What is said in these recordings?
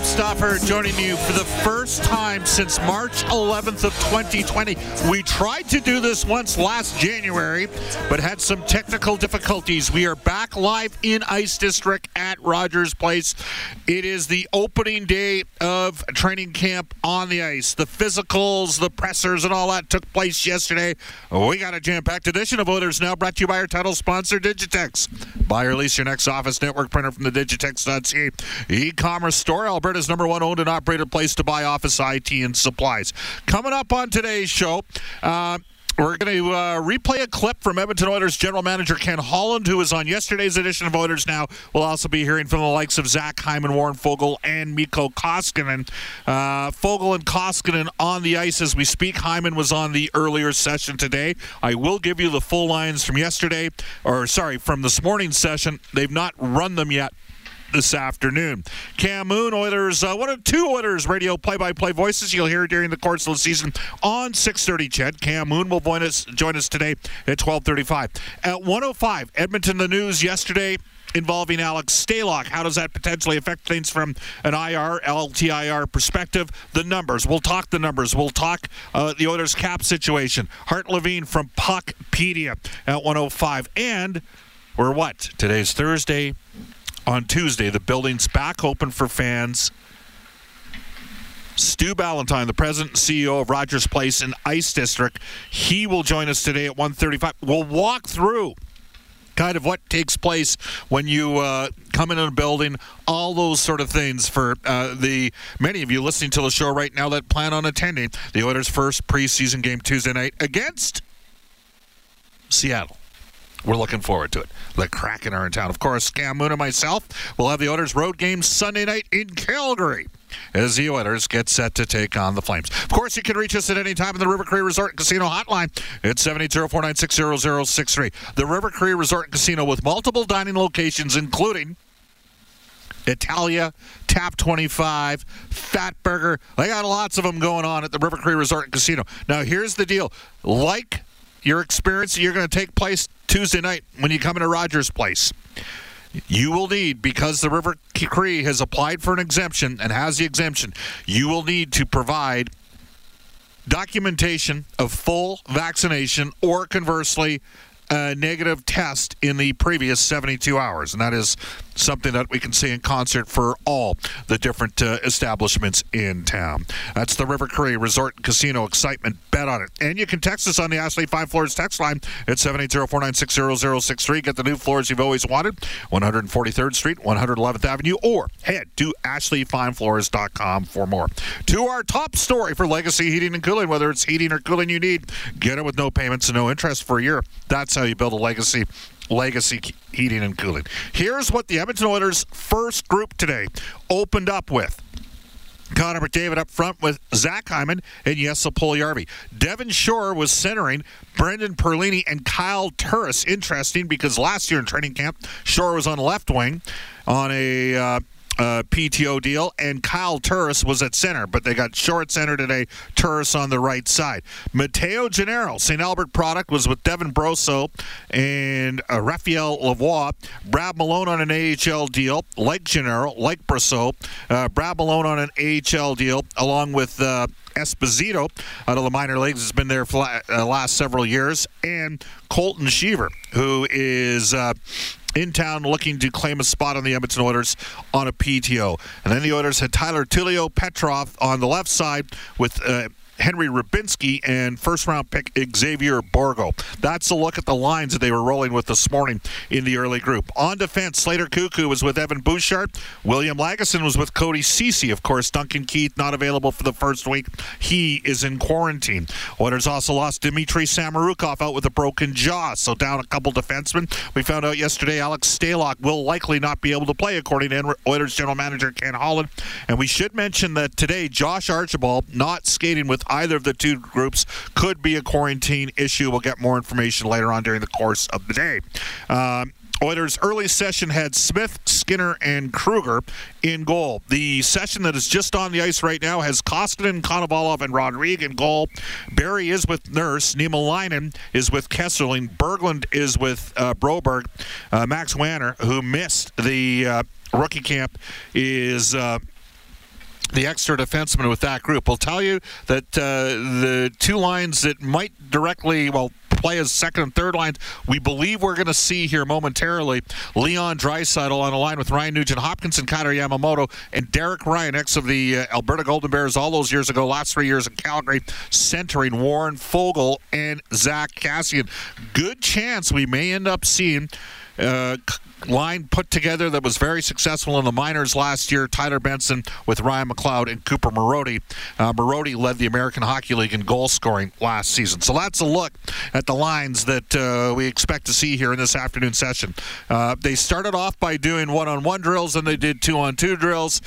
Bob Stauffer joining you for the first time since March 11th of 2020. We tried to do this once last January, but had some technical difficulties. We are back live in Ice District at Rogers Place. It is the opening day of training camp on the ice. The physicals, the pressers, and all that took place yesterday. We got a jam-packed edition of Oilers Now brought to you by our title sponsor, Digitex. Buy or lease your next office network printer from the Digitex.ca e-commerce store, Alberta's number one owned and operated place to buy office IT and supplies. Coming up on today's show, uh, we're going to uh, replay a clip from Edmonton Oilers general manager Ken Holland, who was on yesterday's edition of Oilers Now. We'll also be hearing from the likes of Zach Hyman, Warren Foegele, and Mikko Koskinen. Uh, Foegele and Koskinen on the ice as we speak. Hyman was on the earlier session today. I will give you the full lines from yesterday, or sorry, from this morning's session. They've not run them yet this afternoon. Cam Moon, Oilers, uh, one of two Oilers radio play-by-play voices you'll hear during the course of the season on 6:30. Ched Cam Moon will join us join us today at 12:35. At 105, Edmonton the news yesterday involving Alex Stalock. How does that potentially affect things from an IR, LTIR perspective? The numbers. We'll talk the numbers. We'll talk uh, the Oilers cap situation. Hart Levine from Puckpedia at 105. And we're what? Today's Thursday. On Tuesday, the building's back open for fans. Stu Ballantyne, the president and CEO of Rogers Place in Ice District, he will join us today at 1:35. We'll walk through kind of what takes place when you uh, come into a building, all those sort of things for uh, the many of you listening to the show right now that plan on attending the Oilers' first preseason game Tuesday night against Seattle. We're looking forward to it. The Kraken are in town. Of course, Cam Moon and myself will have the Oilers road game Sunday night in Calgary as the Oilers get set to take on the Flames. Of course, you can reach us at any time in the River Cree Resort and Casino hotline at 780-496-0063. The River Cree Resort and Casino with multiple dining locations, including Italia, Tap 25, Fat Burger. They got lots of them going on at the River Cree Resort and Casino. Now, here's the deal. Like your experience you're going to take place Tuesday night when you come into Rogers Place. You will need, because the River Cree has applied for an exemption and has the exemption, you will need to provide documentation of full vaccination or conversely, negative test in the previous 72 hours. And that is something that we can see in concert for all the different uh, establishments in town. That's the River Cree Resort and Casino Excitement. Bet on it. And you can text us on the Ashley Fine Floors text line at 780-496-0063. Get the new floors you've always wanted. 143rd Street, 111th Avenue, or head to ashleyfinefloors.com for more. To our top story for Legacy Heating and Cooling, whether it's heating or cooling you need, get it with no payments and no interest for a year. That's how you build a legacy legacy heating and cooling. Here's what the Edmonton Oilers' first group today opened up with. Connor McDavid up front with Zach Hyman and Jesse Puljujärvi. Devin Shore was centering Brendan Perlini and Kyle Turris. Interesting because last year in training camp, Shore was on left wing on a uh, uh, PTO deal, and Kyle Turris was at center, but they got short center today. Turris on the right side. Matteo Gennaro, St. Albert product, was with Devin Brosseau and uh, Raphael Lavoie. Brad Malone on an AHL deal, like Gennaro, like Brosseau. Uh, Brad Malone on an AHL deal, along with uh, Esposito out of the minor leagues has been there for the uh, last several years, and Colton Sceviour, who is uh, in town looking to claim a spot on the Edmonton Oilers on a PTO. And then the Oilers had Tyler Tullio Petrov on the left side with uh, Henry Rybinski and first round pick Xavier Bourgault. That's a look at the lines that they were rolling with this morning in the early group. On defense, Slater Koekkoek was with Evan Bouchard. William Lagesson was with Cody Ceci. Of course, Duncan Keith not available for the first week. He is in quarantine. Oilers also lost Dmitry Samorukov out with a broken jaw, so down a couple defensemen. We found out yesterday Alex Stalock will likely not be able to play, according to Oilers general manager Ken Holland. And we should mention that today Josh Archibald not skating with either of the two groups could be a quarantine issue. We'll get more information later on during the course of the day. Um, Oilers' early session had Smith, Skinner, and Kruger in goal. The session that is just on the ice right now has Koskinen, Konovalov, and Rodrigue in goal. Barrie is with Nurse. Niemelainen is with Kesselring. Berglund is with uh, Broberg. Uh, Max Wanner, who missed the uh, rookie camp, is uh, the extra defenseman with that group will tell you that uh, the two lines that might directly, well, play as second and third lines. We believe we're going to see here momentarily Leon Draisaitl on a line with Ryan Nugent Hopkins and Kailer Yamamoto and Derek Ryan, ex of the uh, Alberta Golden Bears all those years ago, last three years in Calgary, centering Warren Foegele and Zack Kassian. Good chance we may end up seeing. Uh, line put together that was very successful in the minors last year. Tyler Benson with Ryan McLeod and Cooper Marody. Uh, Marody led the American Hockey League in goal scoring last season. So that's a look at the lines that uh, we expect to see here in this afternoon session. Uh, they started off by doing one on one drills, and they did two on two drills.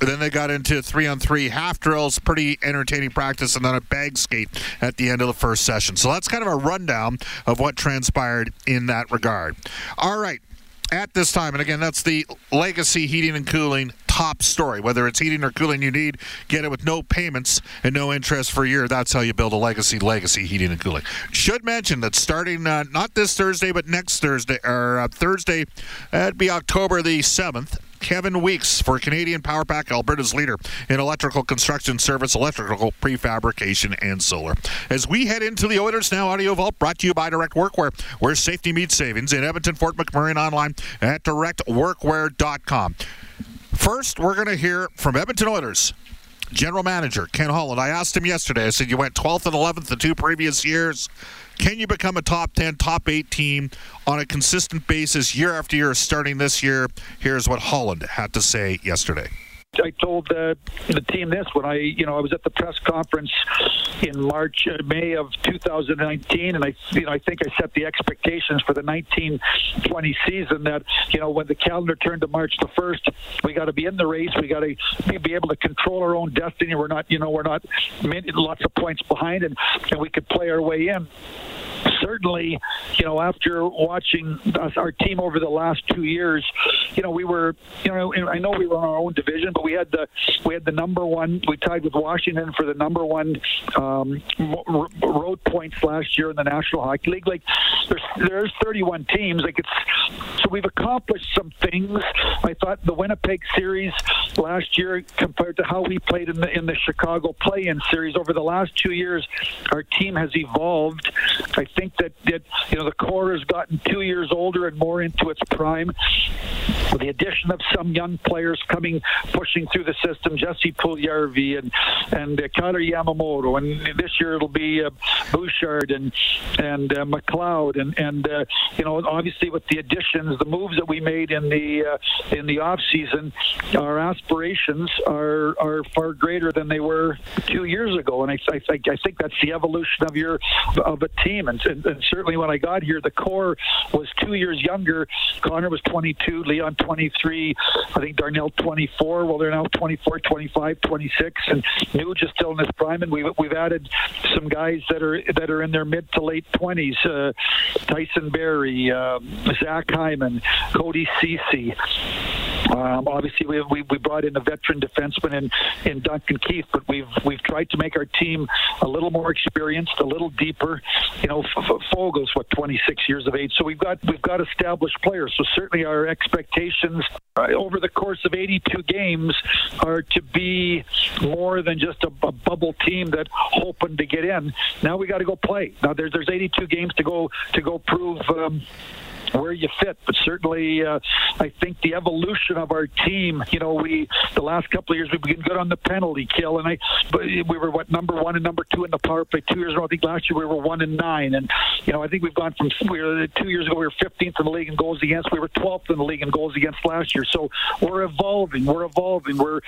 Then they got into three on three half drills, pretty entertaining practice, and then a bag skate at the end of the first session. So that's kind of a rundown of what transpired in that regard. All right at this time, and again, that's the legacy heating and cooling top story. Whether it's heating or cooling you need, get it with no payments and no interest for a year. That's how you build a legacy legacy heating and cooling. Should mention that starting uh, not this Thursday, but next Thursday or uh, Thursday, that'd be October the seventh. Kevin Weekes for Canadian Power Pack, Alberta's leader in electrical construction service, electrical prefabrication, and solar. As we head into the Oilers Now Audio Vault, brought to you by Direct Workwear, where safety meets savings in Edmonton, Fort McMurray, and online at directworkwear.com. First, we're going to hear from Edmonton Oilers general manager Ken Holland. I asked him yesterday. I said, "You went 12th and 11th the two previous years. Can you become a top 10, top 8 team on a consistent basis year after year starting this year? Here's what Holland had to say yesterday. I told uh, the team this when I, you know, I was at the press conference in March, uh, May of 2019, and I, you know, I think I set the expectations for the 1920 season that, you know, when the calendar turned to March the 1st, we got to be in the race. We got to be able to control our own destiny. We're not, you know, we're not lots of points behind, and and we could play our way in certainly, you know, after watching us, our team over the last two years, you know, we were, you know, I know we were in our own division, but we had the we had the number one. We tied with Washington for the number one um, road points last year in the National Hockey League. Like, there's there's 31 teams. Like, it's so we've accomplished some things. I thought the Winnipeg series last year compared to how we played in the in the Chicago play-in series over the last two years, our team has evolved. I think that, that you know the core has gotten two years older and more into its prime. With the addition of some young players coming, pushing through the system, Jesse Puljujarvi and and uh, Kailer Yamamoto, and this year it'll be uh, Bouchard and and uh, McLeod, and and uh, you know obviously with the additions, the moves that we made in the uh, in the off season, our aspirations are are far greater than they were two years ago, and I I, I think that's the evolution of your of a team, and and, and, certainly when I got here, the core was two years younger. Connor was 22, Leon 23, I think Darnell 24. Well, they're now 24, 25, 26, and Nuge is still in his prime. And we've we've added some guys that are that are in their mid to late 20s. Uh, Tyson Barrie, uh, Zach Hyman, Cody Ceci. Um, obviously, we, we we brought in a veteran defenseman in in Duncan Keith, but we've we've tried to make our team a little more experienced, a little deeper. You know, Foegele's what 26 years of age, so we've got we've got established players. So certainly our expectations uh, over the course of 82 games are to be more than just a, a bubble team that hoping to get in. Now we got to go play. Now there's there's 82 games to go to go prove. Um, where you fit. But certainly, uh, I think the evolution of our team. You know, we the last couple of years we've been good on the penalty kill, and I we were what number one and number two in the power play two years ago. I think last year we were one and nine, and you know I think we've gone from we were two years ago we were 15th in the league in goals against. We were 12th in the league in goals against last year. So we're evolving. We're evolving. We're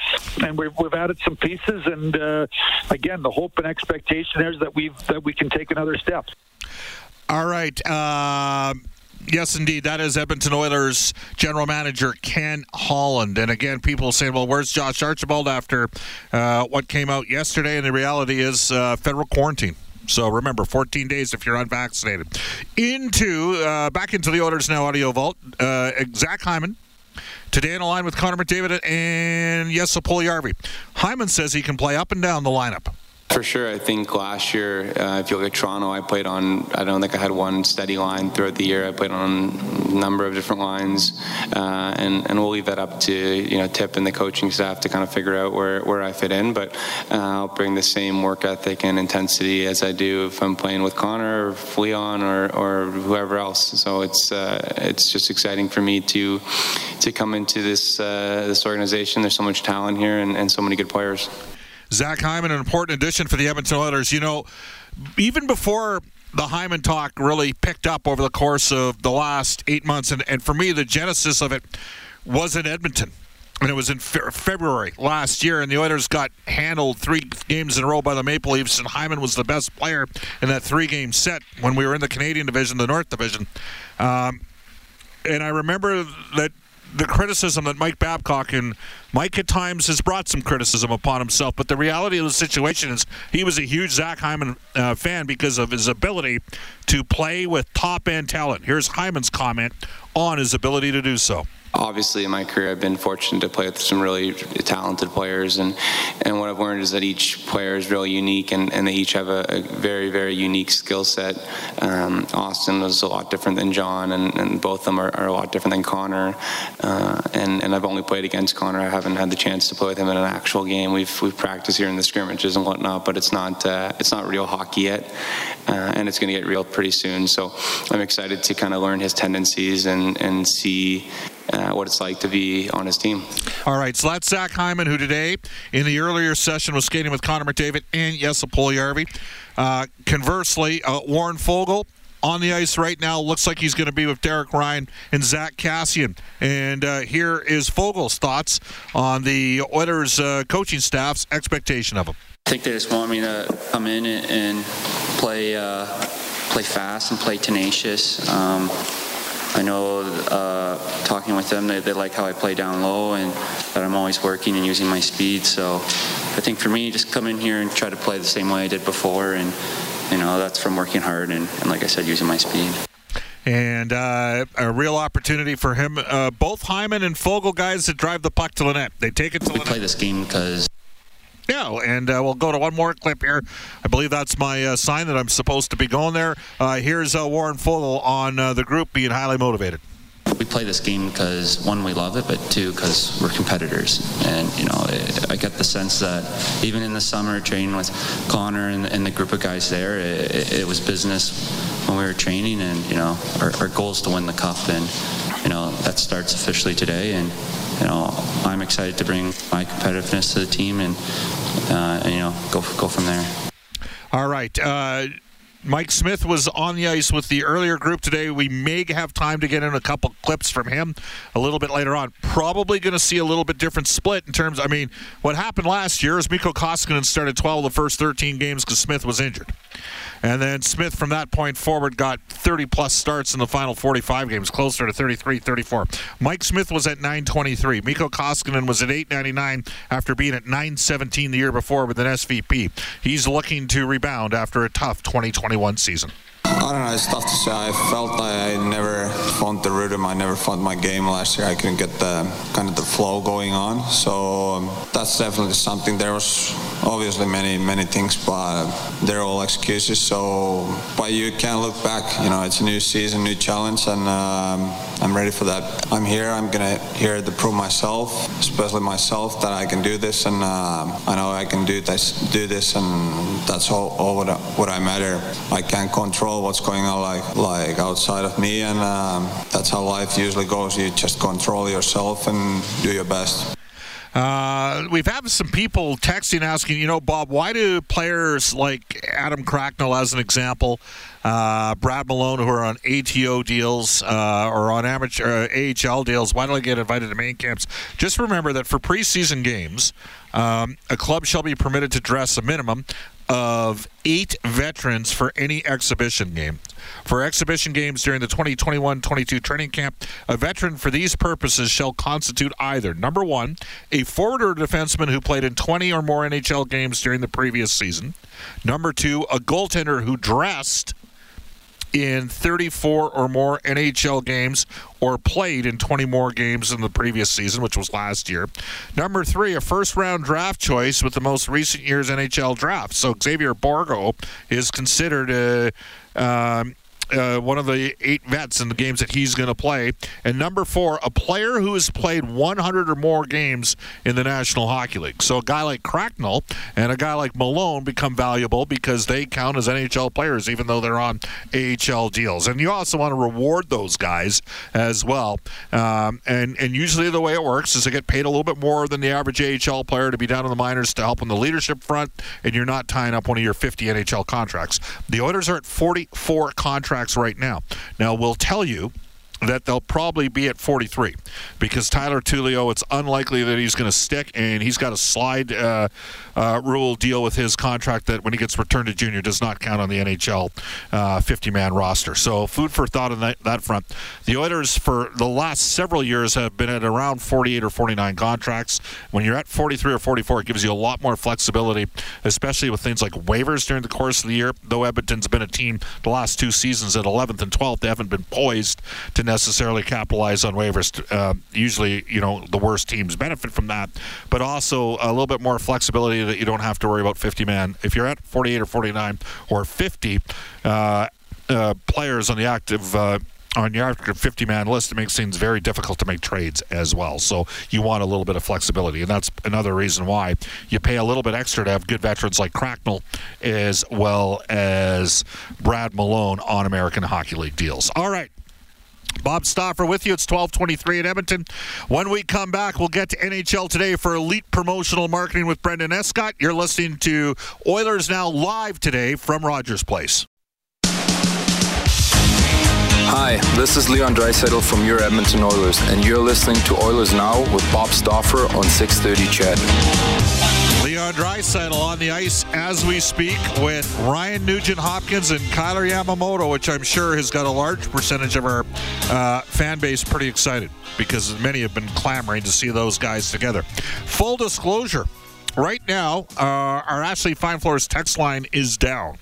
and we've, we've added some pieces, and uh, again the hope and expectation is that we that we can take another step. All right. Uh, Yes, indeed. That is Edmonton Oilers general manager Ken Holland. And again, people saying, well, where's Josh Archibald after uh, what came out yesterday? And the reality is uh, federal quarantine. So remember, 14 days if you're unvaccinated. Into uh, back into the Oilers now audio vault. Uh, Zach Hyman today in a line with Connor McDavid and Jesse Puljujarvi. Hyman says he can play up and down the lineup. For sure, I think last year, uh, if you look at Toronto, I played on. I don't think I had one steady line throughout the year. I played on a number of different lines, uh, and and we'll leave that up to you know Tip and the coaching staff to kind of figure out where, where I fit in. But uh, I'll bring the same work ethic and intensity as I do if I'm playing with Connor or Leon or, or whoever else. So it's uh, it's just exciting for me to to come into this uh, this organization. There's so much talent here and, and so many good players. Zach Hyman, an important addition for the Edmonton Oilers. You know, even before the Hyman talk really picked up over the course of the last eight months, and, and for me, the genesis of it was in Edmonton. And it was in fe- February last year, and the Oilers got handled three games in a row by the Maple Leafs, and Hyman was the best player in that three-game set when we were in the Canadian Division, the North Division. Um, and I remember that the criticism that Mike Babcock and Mike at times has brought some criticism upon himself, but the reality of the situation is he was a huge Zach Hyman uh, fan because of his ability to play with top end talent. Here's Hyman's comment on his ability to do so obviously in my career I've been fortunate to play with some really talented players and and what I've learned is that each player is really unique and, and they each have a, a very very unique skill set. Um, Auston was a lot different than John and, and both of them are, are a lot different than Connor. Uh, and and I've only played against Connor. I haven't had the chance to play with him in an actual game. We've we've practiced here in the scrimmages and whatnot but it's not uh, it's not real hockey yet uh, and it's going to get real pretty soon. So I'm excited to kind of learn his tendencies and and see uh, what it's like to be on his team. All right, so that's Zach Hyman, who today in the earlier session was skating with Connor McDavid and Jesse Puljujarvi. Uh, conversely, uh, Warren Foegele on the ice right now looks like he's going to be with Derek Ryan and Zack Kassian. And uh, here is Foegele's thoughts on the Oilers uh, coaching staff's expectation of him. I think they just want me to come in and play uh, play fast and play tenacious. Um, I know uh, talking with them, they, they like how I play down low and that I'm always working and using my speed. So I think for me, just come in here and try to play the same way I did before. And, you know, that's from working hard and, and like I said, using my speed and uh, a real opportunity for him. Uh, both Hyman and Foegele guys that drive the puck to the net. They take it to we play this game because yeah, and uh, we'll go to one more clip here. I believe that's my uh, sign that I'm supposed to be going there. Uh, here's uh, Warren Foegele on uh, the group being highly motivated. We play this game because one, we love it, but two, because we're competitors. And you know, I get the sense that even in the summer, training with Connor and, and the group of guys there, it, it, was business when we were training. And you know, our, our goal is to win the cup, and you know that starts officially today. And you know, I'm excited to bring my competitiveness to the team and, uh, and you know, go go from there. All right. Uh, Mike Smith was on the ice with the earlier group today. We may have time to get in a couple clips from him a little bit later on. Probably going to see a little bit different split in terms. I mean, what happened last year is Mikko Koskinen started 12 of the first 13 games because Smith was injured. And then Smith, from that point forward, got 30 plus starts in the final 45 games, closer to 33, 34. Mike Smith was at 923. Mikko Koskinen was at 899 after being at 917 the year before with an SVP. He's looking to rebound after a tough 2021 season. I don't know. It's tough to say. I felt like I never found the rhythm. I never found my game last year. I couldn't get the kind of the flow going on. So um, that's definitely something. There was obviously many many things, but they're all excuses. So, but you can look back. You know, it's a new season, new challenge, and um, I'm ready for that. I'm here. I'm gonna here to prove myself, especially myself, that I can do this, and uh, I know I can do this. Do this, and that's all, all what, I, what I matter. I can't control what's going on like like outside of me, and um, that's how life usually goes. You just control yourself and do your best. Uh, we've had some people texting asking, you know, Bob, why do players like Adam Cracknell, as an example, uh, Brad Malone, who are on ATO deals uh, or on amateur uh, AHL deals, why don't they get invited to main camps? Just remember that for preseason games, um, a club shall be permitted to dress a minimum of eight veterans for any exhibition game. For exhibition games during the 2021 22 training camp, a veteran for these purposes shall constitute either number one, a forward or defenseman who played in 20 or more NHL games during the previous season, number two, a goaltender who dressed in 34 or more NHL games or played in 20 more games in the previous season, which was last year. Number three, a first round draft choice with the most recent year's NHL draft. So Xavier Bourgault is considered a. Um, uh, one of the eight vets in the games that he's going to play. And number four, a player who has played 100 or more games in the National Hockey League. So a guy like Cracknell and a guy like Malone become valuable because they count as NHL players, even though they're on AHL deals. And you also want to reward those guys as well. Um, and and usually the way it works is they get paid a little bit more than the average AHL player to be down in the minors to help on the leadership front, and you're not tying up one of your 50 NHL contracts. The Oilers are at 44 contracts right now. Now, we'll tell you that they'll probably be at 43 because Tyler Tullio, it's unlikely that he's going to stick, and he's got a slide uh, uh, rule deal with his contract that when he gets returned to junior does not count on the NHL 50 uh, man roster. So, food for thought on that, that front. The Oilers, for the last several years, have been at around 48 or 49 contracts. When you're at 43 or 44, it gives you a lot more flexibility, especially with things like waivers during the course of the year. Though Edmonton's been a team the last two seasons at 11th and 12th, they haven't been poised to necessarily capitalize on waivers. Uh, usually, you know, the worst teams benefit from that, but also a little bit more flexibility that you don't have to worry about 50 man. If you're at 48 or 49 or 50 uh, uh, players on the active uh, on your 50 man list, it makes things very difficult to make trades as well. So you want a little bit of flexibility. And that's another reason why you pay a little bit extra to have good veterans like Cracknell as well as Brad Malone on American Hockey League deals. All right. Bob Stauffer with you. It's 1223 at Edmonton. When we come back, we'll get to NHL today for Elite Promotional Marketing with Brendan Escott. You're listening to Oilers Now live today from Rogers Place. Hi, this is Leon Draisaitl from your Edmonton Oilers, and you're listening to Oilers Now with Bob Stauffer on 630 CHED. Leon Draisaitl on the ice as we speak with Ryan Nugent Hopkins and Kailer Yamamoto, which I'm sure has got a large percentage of our uh, fan base pretty excited because many have been clamoring to see those guys together. Full disclosure, right now, uh, our Ashley Fine Floors text line is down.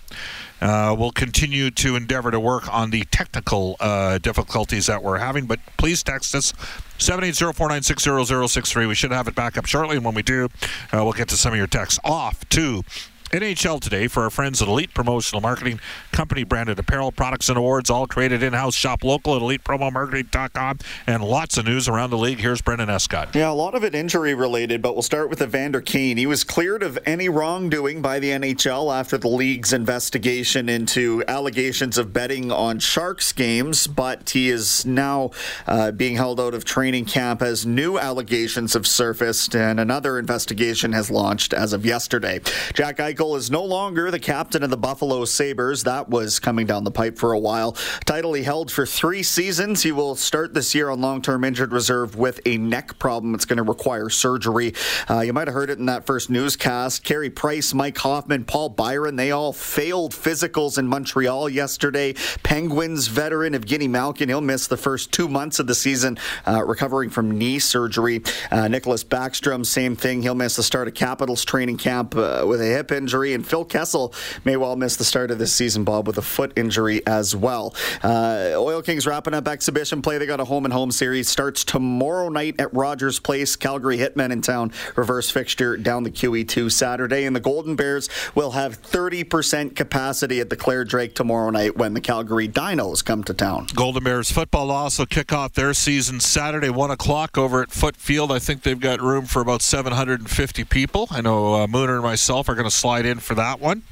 Uh, we'll continue to endeavor to work on the technical uh, difficulties that we're having, but please text us 780-496-0063. We should have it back up shortly, and when we do, uh, we'll get to some of your texts. Off to NHL today for our friends at Elite Promotional Marketing, company branded apparel, products, and awards, all created in house. Shop local at elitepromomarketing.com, and lots of news around the league. Here's Brendan Escott. Yeah, a lot of it injury related, but we'll start with Evander Kane. He was cleared of any wrongdoing by the NHL after the league's investigation into allegations of betting on Sharks games, but he is now uh, being held out of training camp as new allegations have surfaced, and another investigation has launched as of yesterday. Jack Eichel Eichel is no longer the captain of the Buffalo Sabres. That was coming down the pipe for a while. Title he held for three seasons. He will start this year on long term injured reserve with a neck problem. It's going to require surgery. Uh, you might have heard it in that first newscast. Carey Price, Mike Hoffman, Paul Byron, they all failed physicals in Montreal yesterday. Penguins veteran Evgeny Malkin, he'll miss the first two months of the season uh, recovering from knee surgery. Uh, Nicklas Backstrom, same thing. He'll miss the start of Capitals training camp uh, with a hip injury injury, and Phil Kessel may well miss the start of this season, Bob, with a foot injury as well. Uh, Oil Kings wrapping up exhibition play. They got a home and home series. Starts tomorrow night at Rogers Place. Calgary Hitmen in town. Reverse fixture down the QE2 Saturday. And the Golden Bears will have 30% capacity at the Clare Drake tomorrow night when the Calgary Dinos come to town. Golden Bears football also kick off their season Saturday, 1 o'clock over at Foote Field. I think they've got room for about 750 people. I know uh, Mooner and myself are going to slide in for that one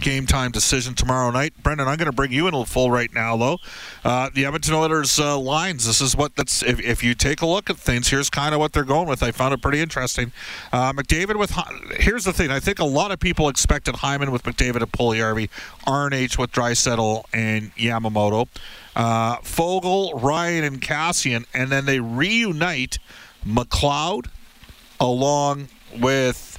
game time decision tomorrow night. Brendan, I'm going to bring you in a full right now, though. Uh, the Edmonton Oilers uh, lines. This is what that's. If, if, you take a look at things, here's kind of what they're going with. I found it pretty interesting. Uh, McDavid with. Here's the thing. I think a lot of people expected Hyman with McDavid and Puljujarvi, RNH with Draisaitl and Yamamoto, uh, Foegele, Ryan, and Kassian, and then they reunite McLeod along with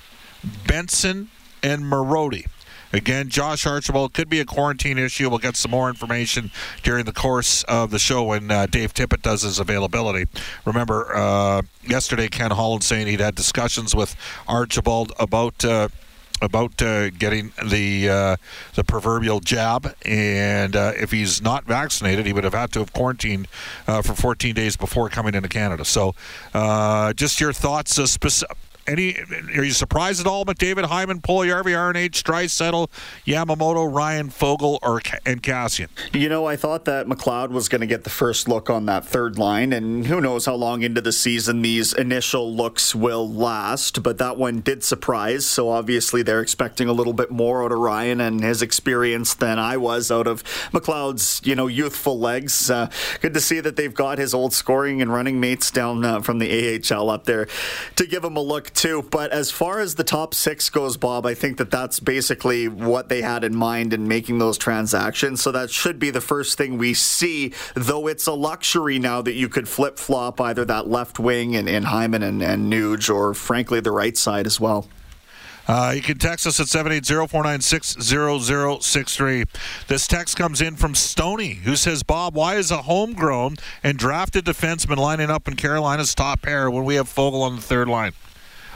Benson and Marody. Again, Josh Archibald could be a quarantine issue. We'll get some more information during the course of the show when uh, Dave Tippett does his availability. Remember, uh, yesterday Ken Holland saying he'd had discussions with Archibald about. Uh, about uh, getting the uh, the proverbial jab, and uh, if he's not vaccinated, he would have had to have quarantined uh, for 14 days before coming into Canada. So, uh, just your thoughts, uh, specific any are you surprised at all McDavid, Hyman, Puljujarvi, RNH, Draisaitl, Yamamoto, Ryan, Foegele, or and Kassian. You know, I thought that McLeod was going to get the first look on that third line, and who knows how long into the season these initial looks will last. But that one did surprise, so obviously they're expecting a little bit more out of Ryan and his experience than I was out of McLeod's, you know, youthful legs. Uh, good to see that they've got his old scoring and running mates down uh, from the AHL up there to give him a look too. But as far as the top six goes, Bob, I think that that's basically what they had in mind in making those transactions. So that should be the first thing we see, though it's a luxury now that you could flip flop either that left wing in, in Hyman and, and Nuge or frankly the right side as well. Uh, you can text us at 780-496-0063. This text comes in from Stony, who says, Bob, why is a homegrown and drafted defenseman lining up in Carolina's top pair when we have Foegele on the third line?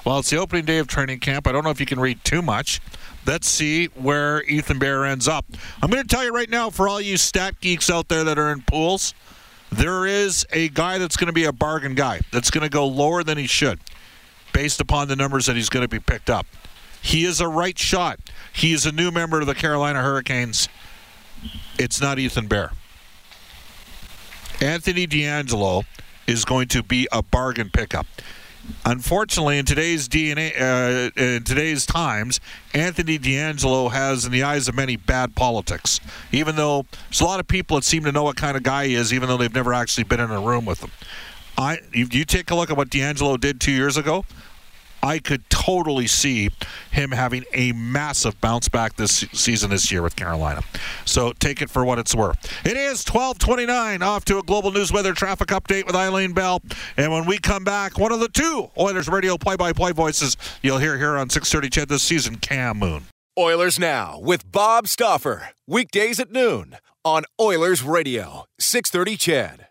Well, it's the opening day of training camp. I don't know if you can read too much. Let's see where Ethan Bear ends up. I'm going to tell you right now, for all you stat geeks out there that are in pools, there is a guy that's going to be a bargain guy that's going to go lower than he should based upon the numbers that he's going to be picked up. He is a right shot. He is a new member of the Carolina Hurricanes. It's not Ethan Bear. Anthony DeAngelo is going to be a bargain pickup. Unfortunately, in today's DNA, uh, in today's times, Anthony DeAngelo has, in the eyes of many, bad politics. Even though there's a lot of people that seem to know what kind of guy he is, even though they've never actually been in a room with him. I, you, you take a look at what DeAngelo did two years ago. I could totally see him having a massive bounce back this season this year with Carolina. So take it for what it's worth. It is 1229 off to a global news weather traffic update with Eileen Bell. And when we come back, one of the two Oilers radio play-by-play voices you'll hear here on 630 CHED this season, Cam Moon. Oilers Now with Bob Stauffer. Weekdays at noon on Oilers Radio, 630 CHED.